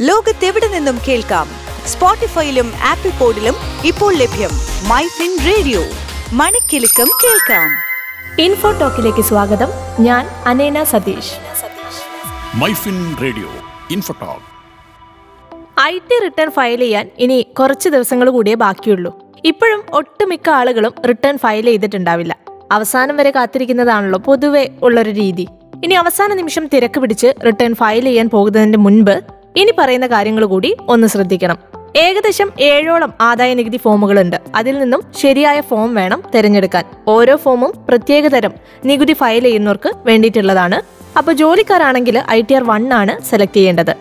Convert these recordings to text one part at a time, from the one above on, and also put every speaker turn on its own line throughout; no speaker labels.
ലോകത്തെവിടെ നിന്നും കേൾക്കാം? സ്പോട്ടിഫൈയിലും ആപ്പിൾ പോഡിലും ഇപ്പോൾ ലഭ്യം മൈ ഫിൻ റേഡിയോ. മണിക്കിലുക്കം കേൾക്കാം.
ഇൻഫോ ടോക്കിലേക്ക് സ്വാഗതം. ഞാൻ അനേന Satish.
MyFin radio Infotalk.
I T return file ചെയ്യാൻ ഇനി കുറച്ച് ദിവസങ്ങൾ കൂടിയേ ബാക്കിയുള്ളൂ. ഇപ്പോഴും ഒട്ടുമിക്ക ആളുകളും റിട്ടേൺ ഫയൽ ചെയ്തിട്ടുണ്ടാവില്ല. അവസാനം വരെ കാത്തിരിക്കുന്നതാണല്ലോ പൊതുവെ ഉള്ളൊരു രീതി. ഇനി അവസാന നിമിഷം തിരക്ക് പിടിച്ച് റിട്ടേൺ ഫയൽ ചെയ്യാൻ പോകുന്നതിന് മുൻപ് ഇനി പറയുന്ന കാര്യങ്ങൾ കൂടി ഒന്ന് ശ്രദ്ധിക്കണം. ഏകദേശം ഏഴോളം ആദായ നികുതി ഫോമുകളുണ്ട്. അതിൽ നിന്നും ശരിയായ ഫോം വേണം തിരഞ്ഞെടുക്കാൻ. ഓരോ ഫോമും പ്രത്യേക തരം നികുതി ഫയൽ ചെയ്യുന്നവർക്ക് വേണ്ടിയിട്ടുള്ളതാണ്. അപ്പോൾ ജോലിക്കാരാണെങ്കിൽ ഐ ടി ആർ വൺ ആണ് സെലക്ട് ചെയ്യേണ്ടത്.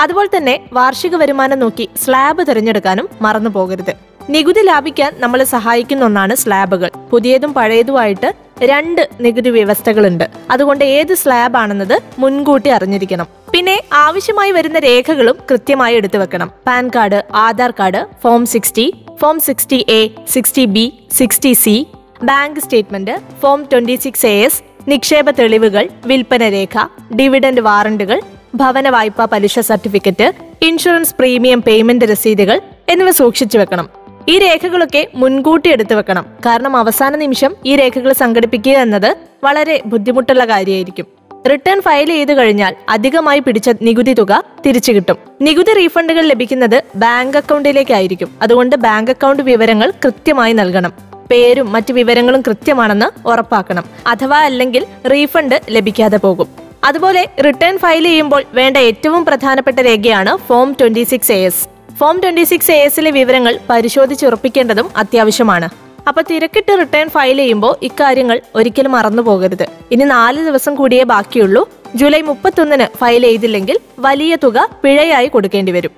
അതുപോലെ തന്നെ വാർഷിക വരുമാനം നോക്കി സ്ലാബ് തിരഞ്ഞെടുക്കാനും മറന്നു പോകരുത്. നികുതി ലാഭിക്കാൻ നമ്മളെ സഹായിക്കുന്ന ഒന്നാണ് സ്ലാബുകൾ. പുതിയതും പഴയതുമായിട്ട് രണ്ട് നികുതി വ്യവസ്ഥകളുണ്ട്. അതുകൊണ്ട് ഏത് സ്ലാബ് ആണെന്നത് മുൻകൂട്ടി അറിഞ്ഞിരിക്കണം. പിന്നെ ആവശ്യമായി വരുന്ന രേഖകളും കൃത്യമായി എടുത്തു വെക്കണം. PAN card Aadhaar card form sixty form sixty A sixty B sixty C bank statement form twenty six A S നിക്ഷേപ തെളിവുകൾ വിൽപ്പന രേഖ ഡിവിഡന്റ് വാറണ്ടുകൾ ഭവന വായ്പാ പലിശ സർട്ടിഫിക്കറ്റ് ഇൻഷുറൻസ് പ്രീമിയം പേയ്മെന്റ് രസീതുകൾ എന്നിവ സൂക്ഷിച്ചു വെക്കണം. ഈ രേഖകളൊക്കെ മുൻകൂട്ടി എടുത്തു വെക്കണം. കാരണം അവസാന നിമിഷം ഈ രേഖകൾ സംഘടിപ്പിക്കുക എന്നത് വളരെ ബുദ്ധിമുട്ടുള്ള കാര്യമായിരിക്കും. റിട്ടേൺ ഫയൽ ചെയ്ത് കഴിഞ്ഞാൽ അധികമായി പിടിച്ച നികുതി തുക തിരിച്ചു കിട്ടും. നികുതി റീഫണ്ടുകൾ ലഭിക്കുന്നത് ബാങ്ക് അക്കൗണ്ടിലേക്കായിരിക്കും. അതുകൊണ്ട് ബാങ്ക് അക്കൗണ്ട് വിവരങ്ങൾ കൃത്യമായി നൽകണം. പേരും മറ്റ് വിവരങ്ങളും കൃത്യമാണെന്ന് ഉറപ്പാക്കണം. അഥവാ അല്ലെങ്കിൽ റീഫണ്ട് ലഭിക്കാതെ പോകും. അതുപോലെ റിട്ടേൺ ഫയൽ ചെയ്യുമ്പോൾ വേണ്ട ഏറ്റവും പ്രധാനപ്പെട്ട രേഖയാണ് form twenty six A S. Form twenty six A എസിലെ വിവരങ്ങൾ പരിശോധിച്ചുറപ്പിക്കേണ്ടതും അത്യാവശ്യമാണ്. അപ്പൊ തിരക്കിട്ട് റിട്ടേൺ ഫയൽ ചെയ്യുമ്പോൾ ഇക്കാര്യങ്ങൾ ഒരിക്കലും മറന്നു പോകരുത്. ഇനി നാല് ദിവസം കൂടിയേ ബാക്കിയുള്ളൂ. ജൂലൈ മുപ്പത്തൊന്നിന് ഫയൽ ചെയ്തില്ലെങ്കിൽ വലിയ തുക പിഴയായി കൊടുക്കേണ്ടി വരും.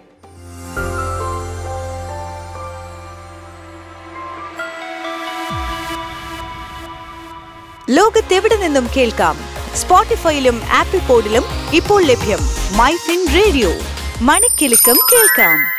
ലോകത്തെവിടെ നിന്നും കേൾക്കാം? സ്പോട്ടിഫൈയിലും ആപ്പിൾ പോഡിലും ഇപ്പോൾ ലഭ്യം മൈ ഫിൻ റേഡിയോ. മണിക്കെലക്കം കേൾക്കാം.